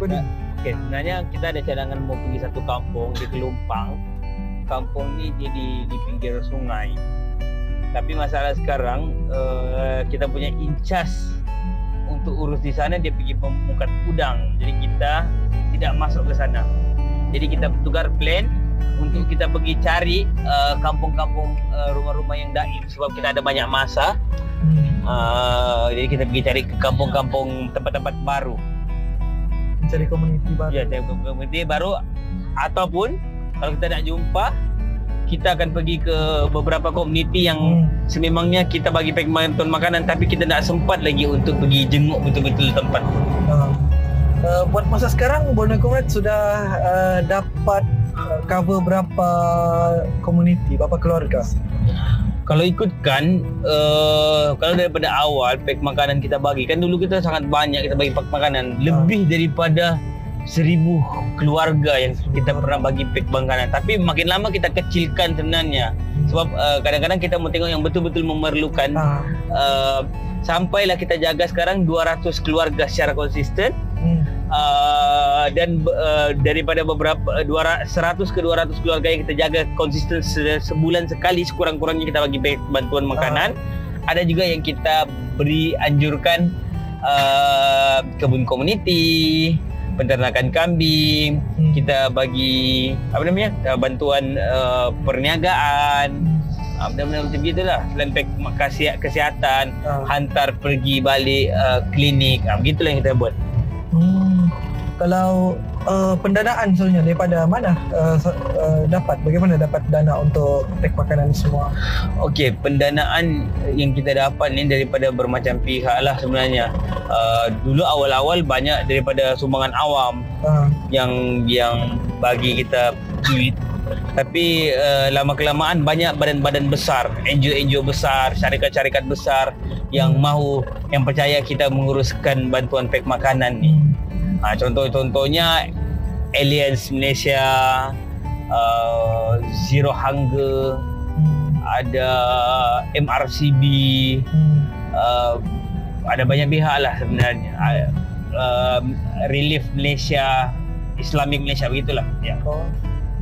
Waduh. Okay, sebenarnya kita ada cadangan mau pergi satu kampung di Kelumpang. Kampung ni dia di, di pinggir sungai. Tapi masalah sekarang uh, kita punya incas untuk urus di sana dia pergi pemukat udang. Jadi kita tidak masuk ke sana. Jadi kita bertukar plan untuk kita pergi cari uh, kampung-kampung uh, rumah-rumah yang daim sebab kita ada banyak masa. Uh, jadi kita pergi cari ke kampung-kampung tempat-tempat baru. Mencari komuniti baru. Ya, cari komuniti baru ataupun kalau kita nak jumpa kita akan pergi ke beberapa komuniti yang Hmm. sememangnya kita bagi pack bantuan makanan tapi kita tak sempat lagi untuk pergi jenguk betul-betul tempat. Uh, uh, buat masa sekarang Borneo Comrade sudah uh, dapat uh, cover berapa komuniti, berapa keluarga? Kalau ikutkan uh, kalau daripada awal pack makanan kita bagi kan dulu kita sangat banyak kita bagi pack makanan. Lebih daripada seribu keluarga yang kita pernah bagi pack makanan. Tapi makin lama kita kecilkan sebenarnya. Sebab uh, kadang-kadang kita mau tengok yang betul-betul memerlukan. Ah, uh, sampailah kita jaga sekarang 200 keluarga secara konsisten. Uh, dan uh, daripada beberapa uh, 200, 100 ke 200 keluarga yang kita jaga konsisten se- sebulan sekali sekurang-kurangnya kita bagi ba- bantuan makanan. Ada juga yang kita beri anjurkan uh, kebun komuniti penternakan kambing. Hmm. kita bagi apa namanya uh, bantuan uh, perniagaan. Uh, benda-benda macam gitulah selain kesi- kesihatan Ah. hantar pergi balik uh, klinik. Uh, begitulah yang kita buat. Hmm. Kalau uh, pendanaan sebenarnya daripada mana uh, uh, dapat? Bagaimana dapat dana untuk pack makanan semua? Okey, pendanaan yang kita dapat ni daripada bermacam pihak lah sebenarnya. Uh, dulu awal-awal banyak daripada sumbangan awam Uh, yang yang bagi kita duit. Tapi uh, lama kelamaan banyak badan-badan besar, NGO-NGO besar, syarikat-syarikat besar yang mahu yang percaya kita menguruskan bantuan pack makanan ni. Ha, contoh-contohnya Alliance Malaysia, uh, Zero Hunger, ada MRCB, uh, ada banyak pihak lah sebenarnya. Uh, Relief Malaysia, Islamic Malaysia begitulah. Ya. Oh.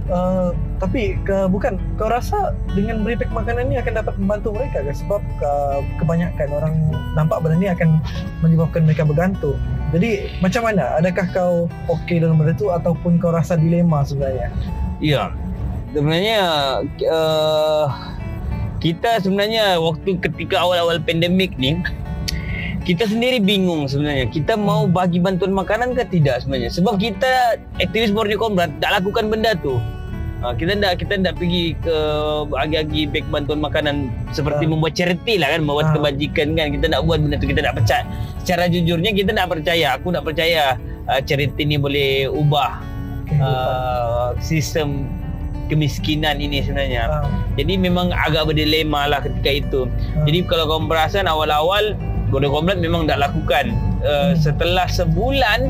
Uh, tapi ke, bukan kau rasa dengan beri pack makanan ni akan dapat membantu mereka ke sebab uh, kebanyakan orang nampak benda ni akan menyebabkan mereka bergantung jadi macam mana? Adakah kau okey dalam benda tu ataupun kau rasa dilema sebenarnya? Ya. Sebenarnya uh, kita sebenarnya waktu ketika awal-awal pandemik ni kita sendiri bingung sebenarnya. Kita mau bagi bantuan makanan ke tidak sebenarnya? Sebab kita aktivis Borneo Comrade tak lakukan benda tu Ha, kita tak kita tak pergi ke bagi-bagi beg bantuan makanan seperti Ah. membuat charity lah kan membuat Ah. kebajikan kan kita tak buat benda tu kita tak percaya secara jujurnya kita tak percaya aku tak percaya uh, charity ni boleh ubah okay, uh, sistem kemiskinan ini sebenarnya. uh, Jadi memang agak berdilema lah ketika itu. Jadi kalau kau perasan awal-awal Border Combat memang tak lakukan. Uh, setelah sebulan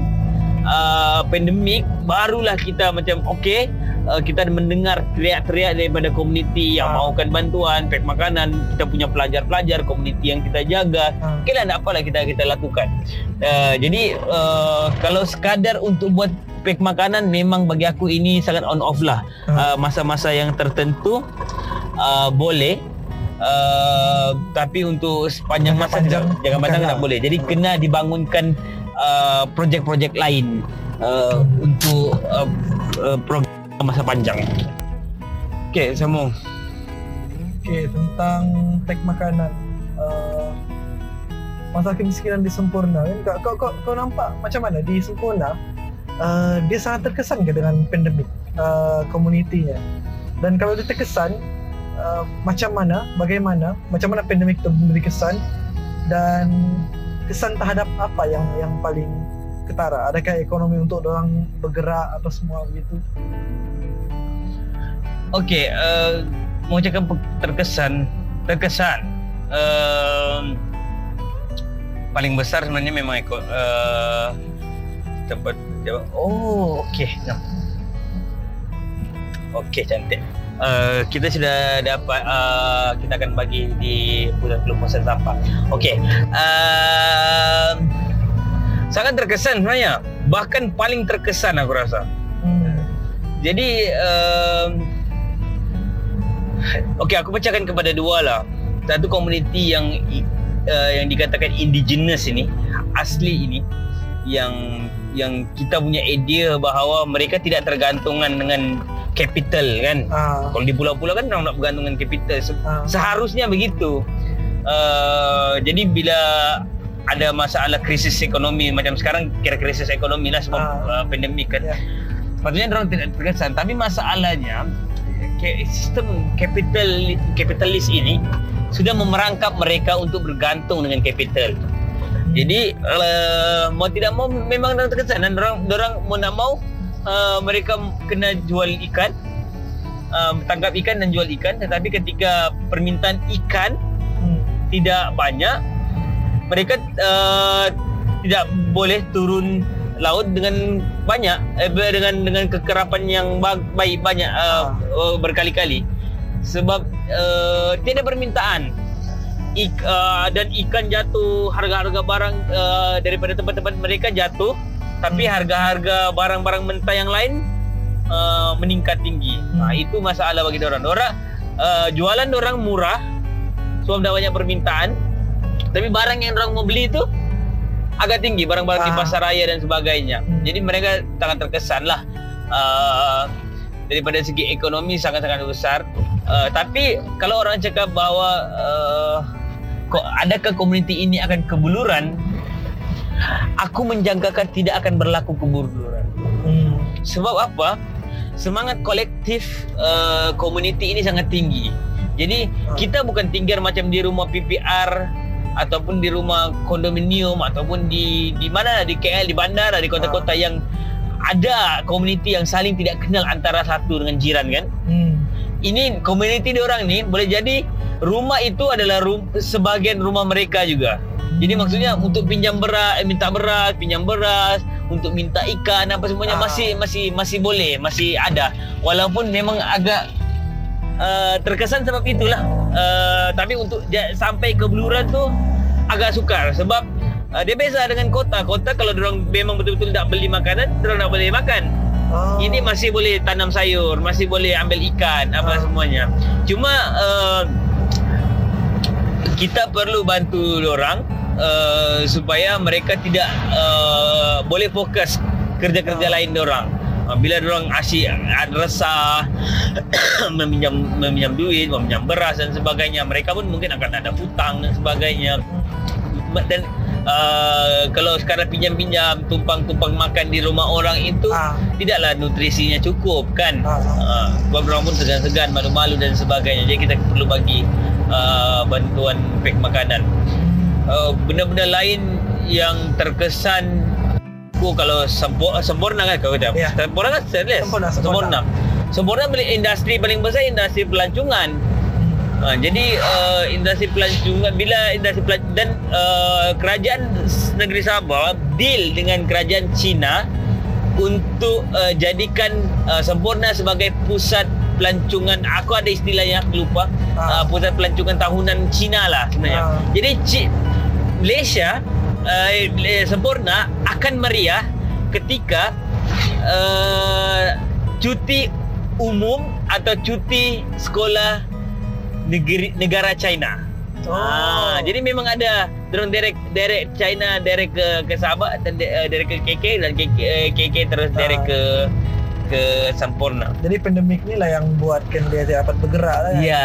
uh, pandemik barulah kita macam okey uh, kita mendengar teriak-teriak daripada komuniti yang Ah. mahukan bantuan, pack makanan, kita punya pelajar-pelajar komuniti yang kita jaga. uh, Okey lah, tak apalah kita kita lakukan. Uh, jadi uh, kalau sekadar untuk buat pack makanan memang bagi aku ini sangat on off lah. Uh, masa-masa yang tertentu uh, boleh uh, tapi untuk sepanjang masa panjang tidak, jangka panjang bukanlah. tak boleh. Jadi kena dibangunkan uh, projek-projek lain uh, untuk uh, uh, program masa panjang. Okey, sambung. okay, tentang pack makanan uh, masalah kemiskinan di Sempurna kan kau, kau, kau, kau nampak macam mana di Sempurna uh, dia sangat terkesan ke dengan pandemik uh, komunitinya dan kalau dia terkesan uh, macam mana bagaimana macam mana pandemik itu memberi kesan dan kesan terhadap apa yang yang paling ketara adakah ekonomi untuk orang bergerak atau semua begitu Okey, uh, mau cakap terkesan, terkesan. Uh, paling besar sebenarnya memang uh, tempat jawab. Oh, okey. No. Okey, cantik. Uh, kita sudah dapat uh, kita akan bagi di pusat pelupasan sampah. Okey. Uh, sangat terkesan sebenarnya bahkan paling terkesan aku rasa. Hmm. Jadi um, Okey aku pecahkan kepada dua lah. Satu komuniti yang uh, yang dikatakan indigenous ini, asli ini yang yang kita punya idea bahawa mereka tidak tergantungan dengan capital kan. Ah. Kalau di pulau-pulau kan orang nak bergantung dengan capital. Se- Ah. Seharusnya begitu. Uh, jadi bila ada masalah krisis ekonomi macam sekarang kira krisis ekonomi lah sebab Ah. uh, pandemik kan. Ya. Sepatutnya orang tidak terkesan tapi masalahnya sistem capital kapitalis ini sudah memerangkap mereka untuk bergantung dengan capital. Jadi uh, mau tidak mau memang orang terkesan dan orang orang mau nak mau uh, mereka kena jual ikan uh, tangkap ikan dan jual ikan tetapi ketika permintaan ikan Hmm. tidak banyak mereka uh, tidak boleh turun laut dengan banyak eh, dengan dengan kekerapan yang ba- baik banyak uh, uh, berkali-kali sebab uh, tiada permintaan Ik, uh, dan ikan jatuh harga-harga barang uh, daripada tempat-tempat mereka jatuh tapi Hmm. harga-harga barang-barang mentah yang lain uh, meningkat tinggi. Nah, Hmm. itu masalah bagi orang. Orang uh, jualan orang murah sebab dah banyak permintaan. Tapi barang yang orang mau beli itu agak tinggi barang-barang di Ah. pasar raya dan sebagainya. Jadi mereka sangat terkesan lah uh, daripada segi ekonomi sangat-sangat besar. Uh, tapi kalau orang cakap bahawa uh, kok adakah komuniti ini akan kebuluran, aku menjangkakan tidak akan berlaku kebuluran. Hmm. Sebab apa? Semangat kolektif uh, komuniti ini sangat tinggi. Jadi kita bukan tinggal macam di rumah PPR ataupun di rumah kondominium ataupun di di mana di KL di bandar di kota-kota yang ada komuniti yang saling tidak kenal antara satu dengan jiran kan. Hmm. Ini komuniti orang ni boleh jadi rumah itu adalah rum, sebahagian rumah mereka juga. Jadi maksudnya untuk pinjam beras, eh, minta beras, pinjam beras, untuk minta ikan apa semuanya Ah. masih masih masih boleh, masih ada. Walaupun memang agak uh, terkesan sebab itulah. Uh, tapi untuk ja- sampai ke beluran tu agak sukar sebab uh, dia beza dengan kota. Kota kalau orang memang betul-betul tak beli makanan, orang nak boleh makan. Oh. Ini masih boleh tanam sayur, masih boleh ambil ikan, apa Ah. semuanya. Cuma uh, kita perlu bantu orang uh, supaya mereka tidak uh, boleh fokus kerja-kerja Ah. lain orang. Uh, bila orang asyik uh, resah meminjam meminjam duit, meminjam beras dan sebagainya, mereka pun mungkin akan ada hutang dan sebagainya dan uh, kalau sekarang pinjam-pinjam tumpang-tumpang makan di rumah orang itu Ah. tidaklah nutrisinya cukup kan Ah. uh, sebab orang pun segan-segan malu-malu dan sebagainya jadi kita perlu bagi uh, bantuan pek makanan uh, benda-benda lain yang terkesan aku kalau sempurna, sempurna kan kau kata Ya. sempurna kan serius Sempurna, sempurna. sempurna sempurna beli industri paling besar industri pelancongan Ha, jadi uh, industri pelancongan bila industri pelan dan uh, kerajaan negeri Sabah deal dengan kerajaan Cina untuk uh, jadikan uh, sempurna sebagai pusat pelancongan aku ada istilahnya aku lupa uh, Ah. pusat pelancongan tahunan Cina lah sebenarnya. Ah. Jadi Ci- Malaysia uh, sempurna akan meriah ketika uh, cuti umum atau cuti sekolah negeri negara China. Oh. Ah, jadi memang ada drone direct direct China direct ke ke Sabah dan de- uh, direct ke KK dan KK, eh, KK terus direct Ah. ke ke Sampurna. Jadi pandemik ni lah yang buatkan dia dapat bergerak lah kan. Ya.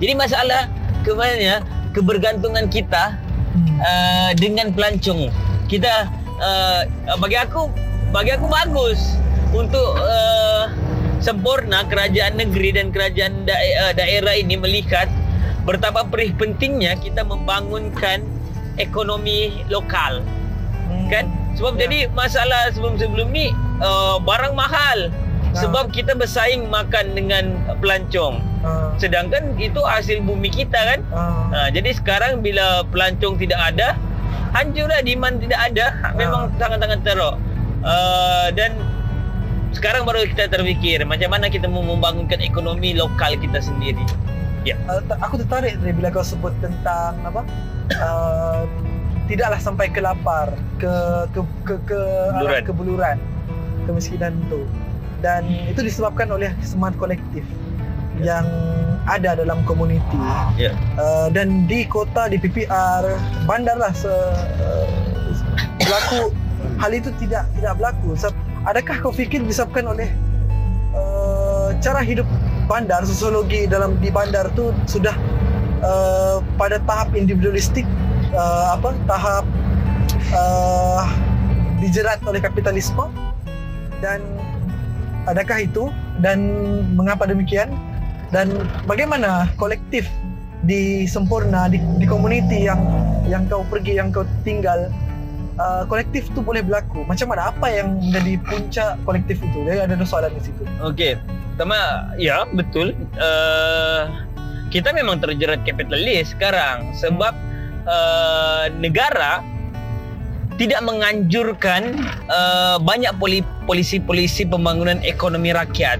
Jadi masalah kebanyakan kebergantungan kita Hmm. uh, dengan pelancong. Kita uh, bagi aku bagi aku bagus untuk uh, sempurna kerajaan negeri dan kerajaan dae- uh, daerah ini melihat betapa perih pentingnya kita membangunkan ekonomi lokal Hmm. kan sebab Ya. jadi masalah sebelum-sebelum ni uh, barang mahal Ah. sebab kita bersaing makan dengan pelancong Ah. sedangkan itu hasil bumi kita kan Ah. Ha, jadi sekarang bila pelancong tidak ada, hancurlah demand tidak ada. Ha, Memang sangat-sangat teruk. Uh, dan sekarang baru kita terfikir macam mana kita mau membangunkan ekonomi lokal kita sendiri. Uh, ta- aku tertarik tadi bila kau sebut tentang apa uh, tidaklah sampai ke lapar, ke ke ke ke Buluran. arah kebuluran, kemiskinan itu. Dan itu disebabkan oleh semangat kolektif Ya. yang ada dalam komuniti. Ya. Uh, dan di kota di PPR bandar lah se, uh, berlaku hal itu tidak tidak berlaku. Sebab adakah kau fikir disebabkan oleh uh, cara hidup bandar sosiologi dalam di bandar tu sudah uh, pada tahap individualistik uh, apa tahap uh, dijerat oleh kapitalisme dan adakah itu dan mengapa demikian dan bagaimana kolektif di sempurna di, di komuniti yang yang kau pergi yang kau tinggal uh, kolektif tu boleh berlaku macam mana apa yang menjadi puncak kolektif itu jadi ada soalan di situ Okey. Pertama, ya betul. Uh, kita memang terjerat kapitalis sekarang sebab uh, negara tidak menganjurkan uh, banyak poli- polisi-polisi pembangunan ekonomi rakyat.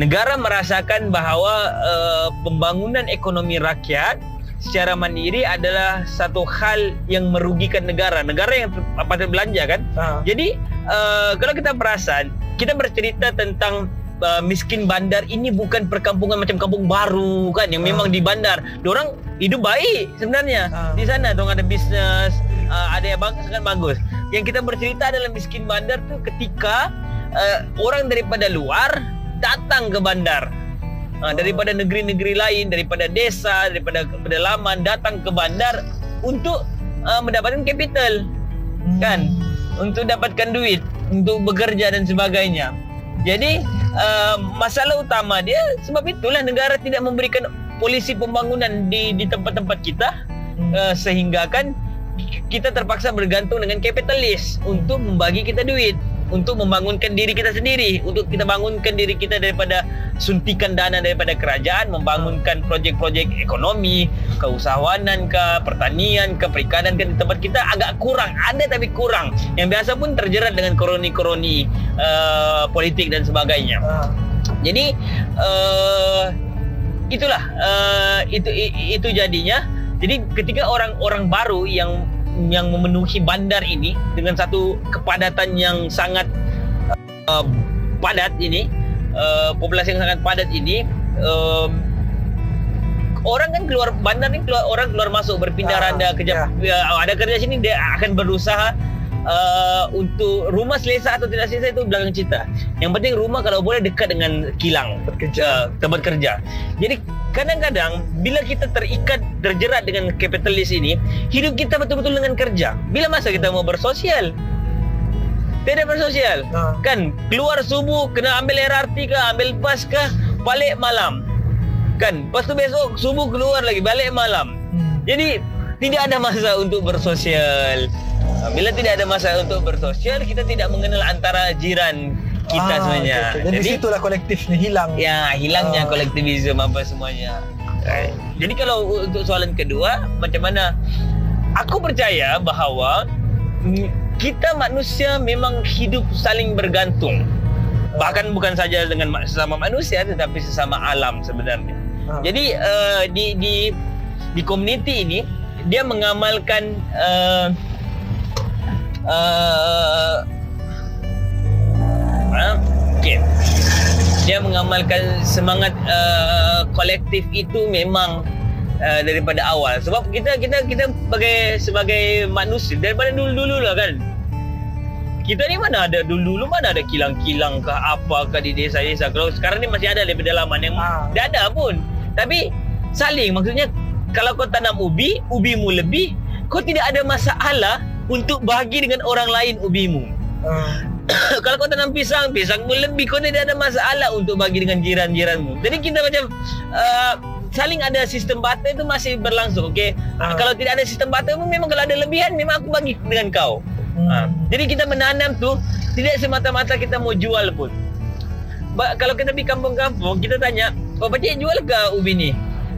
Negara merasakan bahawa uh, pembangunan ekonomi rakyat secara mandiri adalah satu hal yang merugikan negara. Negara yang ter- belanja kan. ha. Jadi uh, kalau kita perasan, kita bercerita tentang uh, miskin bandar ini bukan perkampungan macam kampung baru kan yang memang di bandar. Diorang hidup baik sebenarnya. Ah. Di sana diorang ada bisnes, uh, ada yang bang- sangat bagus. Yang kita bercerita adalah miskin bandar tu ketika uh, orang daripada luar datang ke bandar. Uh, daripada negeri-negeri lain, daripada desa, daripada pedalaman datang ke bandar untuk uh, mendapatkan capital kan? untuk dapatkan duit untuk bekerja dan sebagainya. Jadi uh, masalah utama dia sebab itulah negara tidak memberikan polisi pembangunan di di tempat-tempat kita Hmm. uh, sehingga kan kita terpaksa bergantung dengan kapitalis untuk membagi kita duit untuk membangunkan diri kita sendiri untuk kita bangunkan diri kita daripada suntikan dana daripada kerajaan membangunkan projek-projek ekonomi keusahawanan ke pertanian ke perikanan ke tempat kita agak kurang ada tapi kurang yang biasa pun terjerat dengan koroni-koroni uh, politik dan sebagainya Ha. jadi uh, itulah uh, itu itu jadinya. Jadi ketika orang-orang baru yang yang memenuhi bandar ini dengan satu kepadatan yang sangat uh, padat ini, uh, populasi yang sangat padat ini, um, orang kan keluar bandar ni keluar orang keluar masuk berpindah Ah, randa kerja ya. ada kerja sini dia akan berusaha uh, untuk rumah selesa atau tidak selesa itu belakang cerita. Yang penting rumah kalau boleh dekat dengan kilang bekerja uh, tempat kerja. Jadi kadang-kadang bila kita terikat terjerat dengan kapitalis ini, hidup kita betul-betul dengan kerja. Bila masa kita mau bersosial? Tidak bersosial. ha. Kan keluar subuh kena ambil LRT ke, ambil bas ke, balik malam. Kan, lepas tu besok subuh keluar lagi, balik malam. Hmm. Jadi tidak ada masa untuk bersosial. Bila tidak ada masa untuk bersosial, kita tidak mengenal antara jiran kita Ah, sebenarnya. okey, okey. Jadi, Jadi situlah kolektifnya hilang ya hilangnya Ah. kolektivisme apa semuanya. Jadi kalau untuk soalan kedua, macam mana? Aku percaya bahawa kita manusia memang hidup saling bergantung. Bahkan bukan saja dengan ma- sesama manusia tetapi sesama alam sebenarnya. Ha. Jadi uh, di di di community ini dia mengamalkan uh, uh, uh, okay. dia mengamalkan semangat uh, kolektif itu memang uh, daripada awal sebab kita kita kita sebagai sebagai manusia daripada dulu-dulu lah kan kita ni mana ada dulu-dulu mana ada kilang-kilang ke apa ke di desa-desa kalau sekarang ni masih ada di pedalaman yang Ah. dah ada pun tapi saling maksudnya kalau kau tanam ubi ubimu lebih kau tidak ada masalah untuk bagi dengan orang lain ubimu Ha. kalau kau tanam pisang pisangmu lebih kau tidak ada masalah untuk bagi dengan jiran-jiranmu jadi kita macam uh, saling ada sistem barter itu masih berlangsung okey Ah. kalau tidak ada sistem barter pun memang kalau ada lebihan memang aku bagi dengan kau Hmm. Ha. Jadi kita menanam tu tidak semata-mata kita mau jual pun. Ba- kalau kita pergi kampung-kampung kita tanya, "Oh, pakcik jual ke ubi ni?"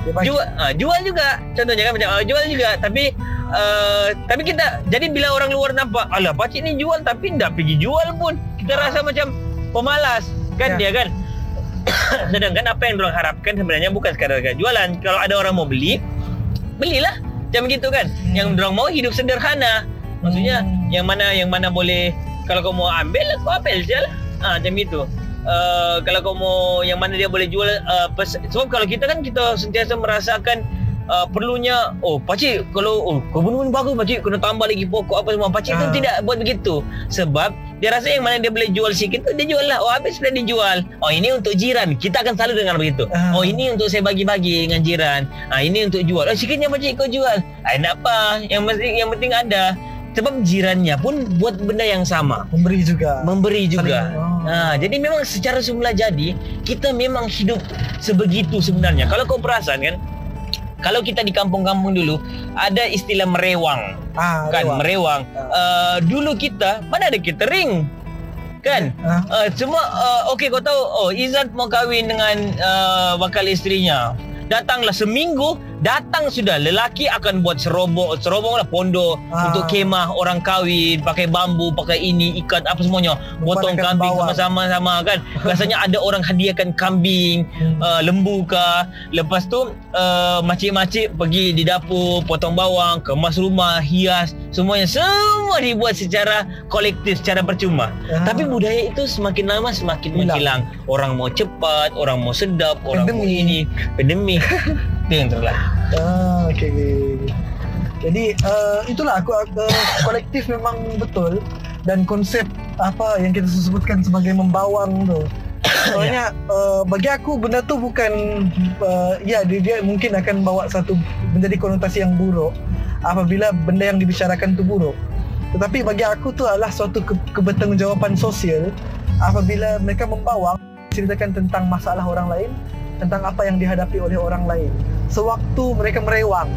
Dia. Jual ha, jual juga. Contohnya kan macam ah, jual juga tapi uh, tapi kita jadi bila orang luar nampak, "Alah, pakcik ni jual tapi tidak pergi jual pun." Kita rasa macam pemalas kan Ya. dia kan. Sedangkan apa yang orang harapkan sebenarnya bukan sekadar jualan. Kalau ada orang mau beli, belilah. Macam gitu kan. Hmm. Yang orang mau hidup sederhana. Maksudnya Hmm. yang mana yang mana boleh kalau kau mau ambil, kau ambil je lah. Ah, macam itu. Uh, kalau kau mau yang mana dia boleh jual uh, pes- sebab kalau kita kan kita sentiasa merasakan uh, perlunya oh pakcik kalau oh kebun ni bagus pakcik kena tambah lagi pokok apa semua. Pakcik tu Ah. tidak buat begitu. Sebab dia rasa yang mana dia boleh jual sikit tu dia jual lah. Oh habis sudah dijual. Oh ini untuk jiran. Kita akan selalu dengar begitu. Ah. oh ini untuk saya bagi-bagi dengan jiran. Ah ini untuk jual. Oh sikitnya pakcik kau jual. Ah nak apa? Yang penting yang penting ada. Sebab jirannya pun buat benda yang sama. Memberi juga. memberi juga. Saling- oh. Ha, jadi memang secara semula jadi kita memang hidup sebegitu sebenarnya. Kalau kau perasan kan, kalau kita di kampung-kampung dulu ada istilah merewang, Ah, kan lewat. merewang. Uh, dulu kita mana ada catering, kan? Ah, Uh, cuma uh, okey kau tahu oh Izzat mau kahwin dengan uh, bakal isterinya. Datanglah seminggu, datang sudah lelaki akan buat serobong serobong lah pondok Ah. untuk kemah orang kahwin, pakai bambu, pakai ini, ikat apa semuanya. Potong kambing sama-sama sama kan. Biasanya ada orang hadiahkan kambing, hmm. uh, lembu kah. Lepas tu uh, makcik-makcik pergi di dapur, potong bawang, kemas rumah, hias, semuanya semua dibuat secara kolektif, secara percuma. Ah. Tapi budaya itu semakin lama semakin Hilang. menghilang. Orang mau cepat, orang mau sedap, orang mau Pandemi. ini, pandemi. itu yang terlalu. Ah, okay, okay. Jadi uh, itulah aku uh, kolektif memang betul dan konsep apa yang kita sebutkan sebagai membawang tu. Soalnya uh, bagi aku benda tu bukan uh, ya dia, dia mungkin akan bawa satu menjadi konotasi yang buruk apabila benda yang dibicarakan tu buruk. Tetapi bagi aku tu adalah suatu ke- kebertanggungjawaban sosial apabila mereka membawang ceritakan tentang masalah orang lain, tentang apa yang dihadapi oleh orang lain. Sewaktu mereka merewang,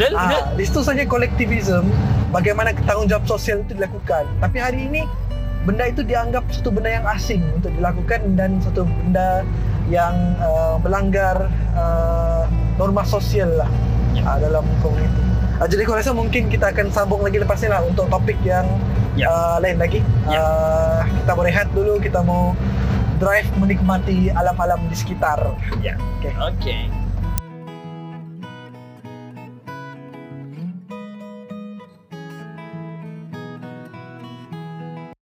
Dan, dan ah, di situ saja kolektivisme, bagaimana tanggungjawab sosial itu dilakukan. Tapi hari ini benda itu dianggap satu benda yang asing untuk dilakukan dan satu benda yang uh, melanggar uh, norma sosial lah Ya. uh, dalam komuniti. Uh, jadi aku rasa mungkin kita akan sambung lagi lepas ni lah untuk topik yang Ya. uh, lain lagi. Ya. Uh, kita mau rehat dulu, kita mau drive menikmati alam-alam di sekitar. Ya. Okay. okey.